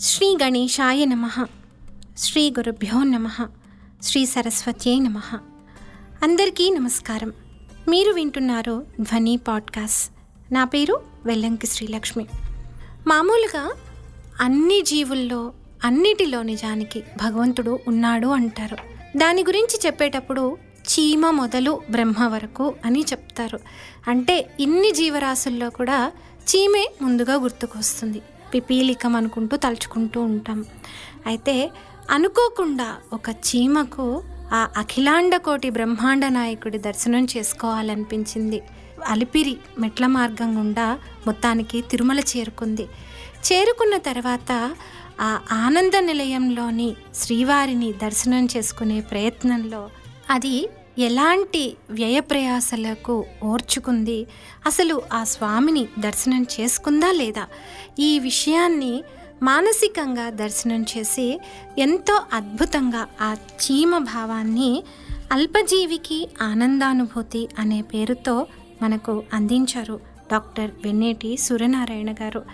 శ్రీ గణేశాయ నమ. శ్రీ గురుభ్యో నమ. శ్రీ సరస్వత్యై నమ. అందరికీ నమస్కారం. మీరు వింటున్నారు ధ్వని పాడ్కాస్ట్. నా పేరు వెల్లంకి శ్రీలక్ష్మి. మామూలుగా అన్ని జీవుల్లో అన్నిటిలో నిజానికి భగవంతుడు ఉన్నాడు అంటారు. దాని గురించి చెప్పేటప్పుడు చీమ మొదలు బ్రహ్మ వరకు అని చెప్తారు. అంటే ఇన్ని జీవరాశుల్లో కూడా చీమే ముందుగా గుర్తుకొస్తుంది. పిపీలికం అనుకుంటూ తలుచుకుంటూ ఉంటాం. అయితే అనుకోకుండా ఒక చీమకు ఆ అఖిలాండ కోటి బ్రహ్మాండ నాయకుడి దర్శనం చేసుకోవాలనిపించింది. అలిపిరి మెట్ల మార్గం గుండా మొత్తానికి తిరుమల చేరుకుంది. చేరుకున్న తర్వాత ఆ ఆనంద నిలయంలోని శ్రీవారిని దర్శనం చేసుకునే ప్రయత్నంలో అది ఎలాంటి వ్యయప్రయాసలకు ఓర్చుకుంది? అసలు ఆ స్వామిని దర్శనం చేసుకుందా లేదా? ఈ విషయాన్ని మానసికంగా దర్శనం చేసి ఎంతో అద్భుతంగా ఆ చీమ భావాన్ని అల్పజీవికి ఆనందానుభూతి అనే పేరుతో మనకు అందించారు డాక్టర్ వెన్నేటి సూర్యనారాయణ గారు.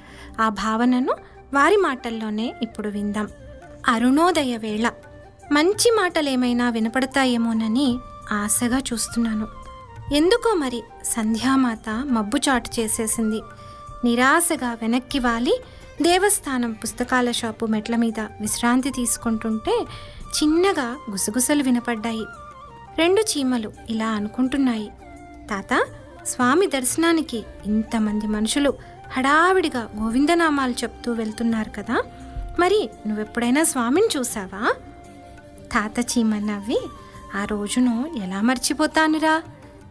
ఆ భావనను వారి మాటల్లోనే ఇప్పుడు విందాం. అరుణోదయ వేళ. మంచి మాటలేమైనా వినపడతాయేమోనని ఆశగా చూస్తున్నాను. ఎందుకో మరి? సంధ్యామాత మబ్బు చాటు చేసేసింది. నిరాశగా వెనక్కి వాలి దేవస్థానం పుస్తకాల షాపు మెట్ల మీద విశ్రాంతి తీసుకుంటుంటే చిన్నగా గుసగుసలు వినపడ్డాయి. రెండు చీమలు ఇలా అనుకుంటున్నాయి. తాత స్వామి దర్శనానికి ఇంతమంది మనుషులు హడావిడిగా గోవిందనామాలు చెప్తూ వెళ్తున్నారు కదా? మరి నువ్వెప్పుడైనా స్వామిని చూసావా? తాత చీమ నవ్వి ఆ రోజును ఎలా మర్చిపోతానురా?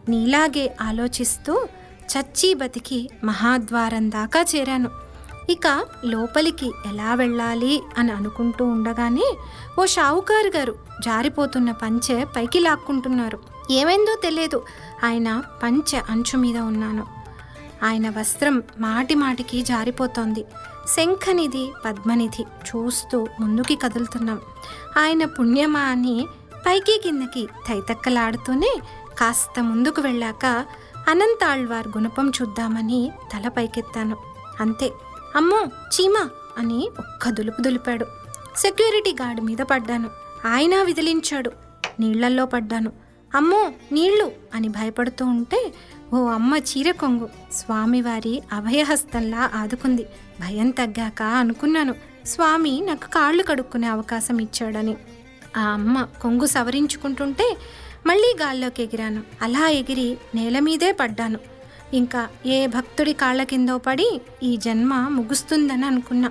నీలాగే ఆలోచిస్తూ చచ్చి బతికి మహాద్వారం దాకా చేరాను. ఇక లోపలికి ఎలా వెళ్ళాలి అని అనుకుంటూ ఉండగానే ఓ షావుకారు గారు జారిపోతున్న పంచె పైకి లాక్కుంటున్నారు. ఏమైందో తెలియదు ఆయన పంచె అంచు మీద ఉన్నాను. ఆయన వస్త్రం మాటి మాటికి జారిపోతోంది. శంఖనిధి పద్మనిధి చూస్తూ ముందుకి కదులుతున్నాం. ఆయన పుణ్యమా అని పైకి కిందకి తైతక్కలాడుతూనే కాస్త ముందుకు వెళ్ళాక అనంతాళ్వార్ గుణపం చూద్దామని తల పైకెత్తాను. అంతే. అమ్మో చీమా అని ఒక్క దులుపు దులిపాడు. సెక్యూరిటీ గార్డ్ మీద పడ్డాను. ఆయన విదిలించాడు. నీళ్ళల్లో పడ్డాను. అమ్మో నీళ్ళు అని భయపడుతూ ఉంటే ఓ అమ్మ చీర కొంగు. స్వామివారి అభయహస్తంలా ఆదుకుంది. భయం తగ్గాక అనుకున్నాను. స్వామి నాకు కాళ్ళు కడుక్కునే అవకాశం ఇచ్చాడని. ఆ అమ్మ కొంగు సవరించుకుంటుంటే మళ్ళీ గాల్లోకి ఎగిరాను. అలా ఎగిరి నేల మీదే పడ్డాను. ఇంకా ఏ భక్తుడి కాళ్ళ కిందో పడి ఈ జన్మ ముగుస్తుందని అనుకున్నా.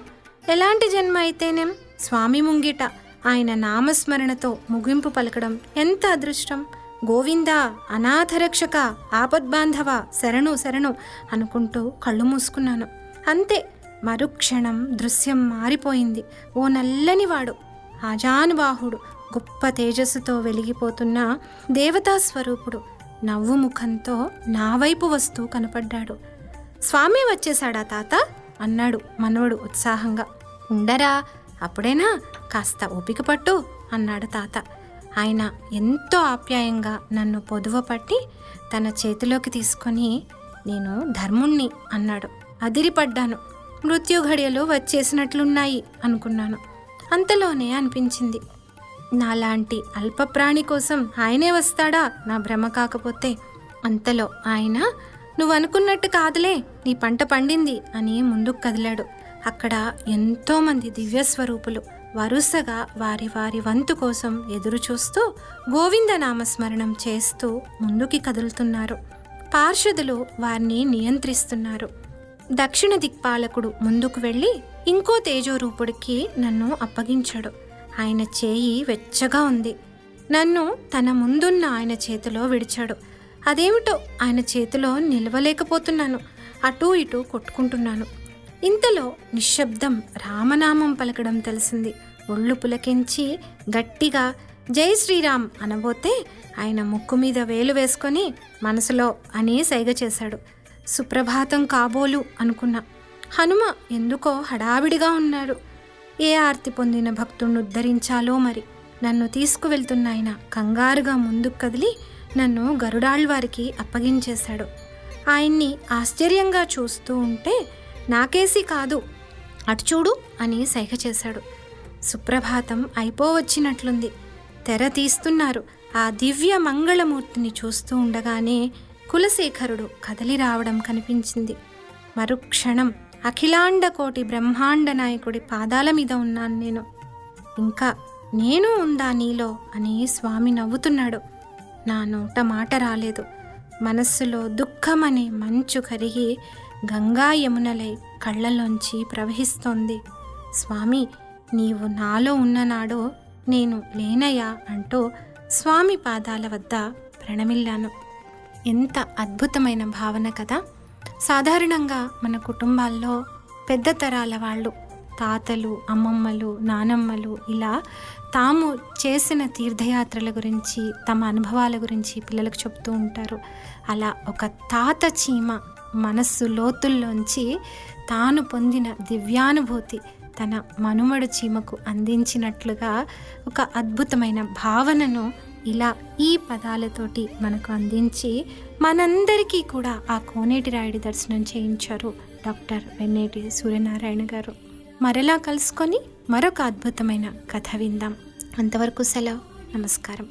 ఎలాంటి జన్మ అయితేనేం? స్వామి ముంగిట ఆయన నామస్మరణతో ముగింపు పలకడం ఎంత అదృష్టం? గోవిందా అనాథరక్షక ఆపద్బాంధవ శరణు శరణు అనుకుంటూ కళ్ళు మూసుకున్నాను. అంతే మరుక్షణం దృశ్యం మారిపోయింది. ఓ నల్లని వాడు. ఆజానుబాహుడు గొప్ప తేజస్సుతో వెలిగిపోతున్న దేవతా స్వరూపుడు నవ్వు ముఖంతో నా వైపు వస్తూ కనపడ్డాడు. స్వామి వచ్చేశాడా తాత? అన్నాడు మనవడు ఉత్సాహంగా. ఉండరా అప్పుడేనా? కాస్త ఓపిక పట్టు అన్నాడు తాత. ఆయన ఎంతో ఆప్యాయంగా నన్ను పొదువ పట్టి తన చేతిలోకి తీసుకొని నేను ధర్ముణ్ణి అన్నాడు. అదిరిపడ్డాను. మృత్యు ఘడియలు వచ్చేసినట్లున్నాయి అనుకున్నాను. అంతలోనే అనిపించింది. నాలాంటి అల్పప్రాణి కోసం ఆయనే వస్తాడా? నా భ్రమ కాకపోతే. అంతలో ఆయన నువ్వు అనుకున్నట్టు కాదులే నీ పంట పండింది అని ముందుకు కదిలాడు. అక్కడ ఎంతోమంది దివ్యస్వరూపులు వరుసగా వారి వారి వంతు కోసం ఎదురు చూస్తూ గోవింద నామస్మరణం చేస్తూ ముందుకి కదులుతున్నారు. పార్షదులు వారిని నియంత్రిస్తున్నారు. దక్షిణ దిక్పాలకుడు ముందుకు వెళ్ళి ఇంకో తేజోరూపుడికి నన్ను అప్పగించాడు. ఆయన చేయి వెచ్చగా ఉంది. నన్ను తన ముందున్న ఆయన చేతిలో విడిచాడు. అదేమిటో ఆయన చేతిలో నిలవలేకపోతున్నాను. అటూ ఇటూ కొట్టుకుంటున్నాను. ఇంతలో నిశ్శబ్దం రామనామం పలకడం తెలిసింది. ఒళ్ళు పులకించి గట్టిగా జై శ్రీరామ్ అనబోతే ఆయన ముక్కు మీద వేలు వేసుకొని మనసులో అని సైగ చేశాడు. సుప్రభాతం కాబోలు అనుకున్నా. హనుమ ఎందుకో హడావిడిగా ఉన్నాడు ఏ ఆర్తి పొందిన భక్తుణ్ణి ఉద్ధరించాలో మరి. నన్ను తీసుకువెళ్తున్నాయన కంగారుగా ముందుకు కదిలి నన్ను గరుడాళ్వారికి అప్పగించేశాడు. ఆయన్ని ఆశ్చర్యంగా చూస్తూ ఉంటే నాకేసి కాదు అటు చూడు అని సైగ చేశాడు. సుప్రభాతం అయిపోవచ్చినట్లుంది. తెర తీస్తున్నారు. ఆ దివ్య మంగళమూర్తిని చూస్తూ ఉండగానే కులశేఖరుడు కదలి రావడం కనిపించింది. మరుక్షణం అఖిలాండ కోటి బ్రహ్మాండ నాయకుడి పాదాల మీద ఉన్నాను నేను. ఇంకా నేను ఉందా నీలో అని స్వామి నవ్వుతున్నాడు. నా నోట మాట రాలేదు. మనస్సులో దుఃఖమనే మంచు కరిగి గంగా యమునలై కళ్ళలోంచి ప్రవహిస్తోంది. స్వామి నీవు నాలో ఉన్ననాడు నేను లేనయ్యా అంటూ స్వామి పాదాల వద్ద ప్రణమిల్లాను. ఎంత అద్భుతమైన భావన కదా! సాధారణంగా మన కుటుంబాల్లో పెద్ద తరాల వాళ్ళు తాతలు అమ్మమ్మలు నానమ్మలు ఇలా తాము చేసిన తీర్థయాత్రల గురించి తమ అనుభవాల గురించి పిల్లలకు చెప్తూ ఉంటారు. అలా ఒక తాత చీమ మనస్సు లోతుల్లోంచి తాను పొందిన దివ్యానుభూతి తన మనుమడు చీమకు అందించినట్లుగా ఒక అద్భుతమైన భావనను ఇలా ఈ పదాలతోటి మనకు అందించి మనందరికీ కూడా ఆ కోనేటి రాయుడి దర్శనం చేయించారు డాక్టర్ వెన్నేటి సూర్యనారాయణ గారు. మరలా కలుసుకొని మరొక అద్భుతమైన కథ విందాం. అంతవరకు సెలవు. నమస్కారం.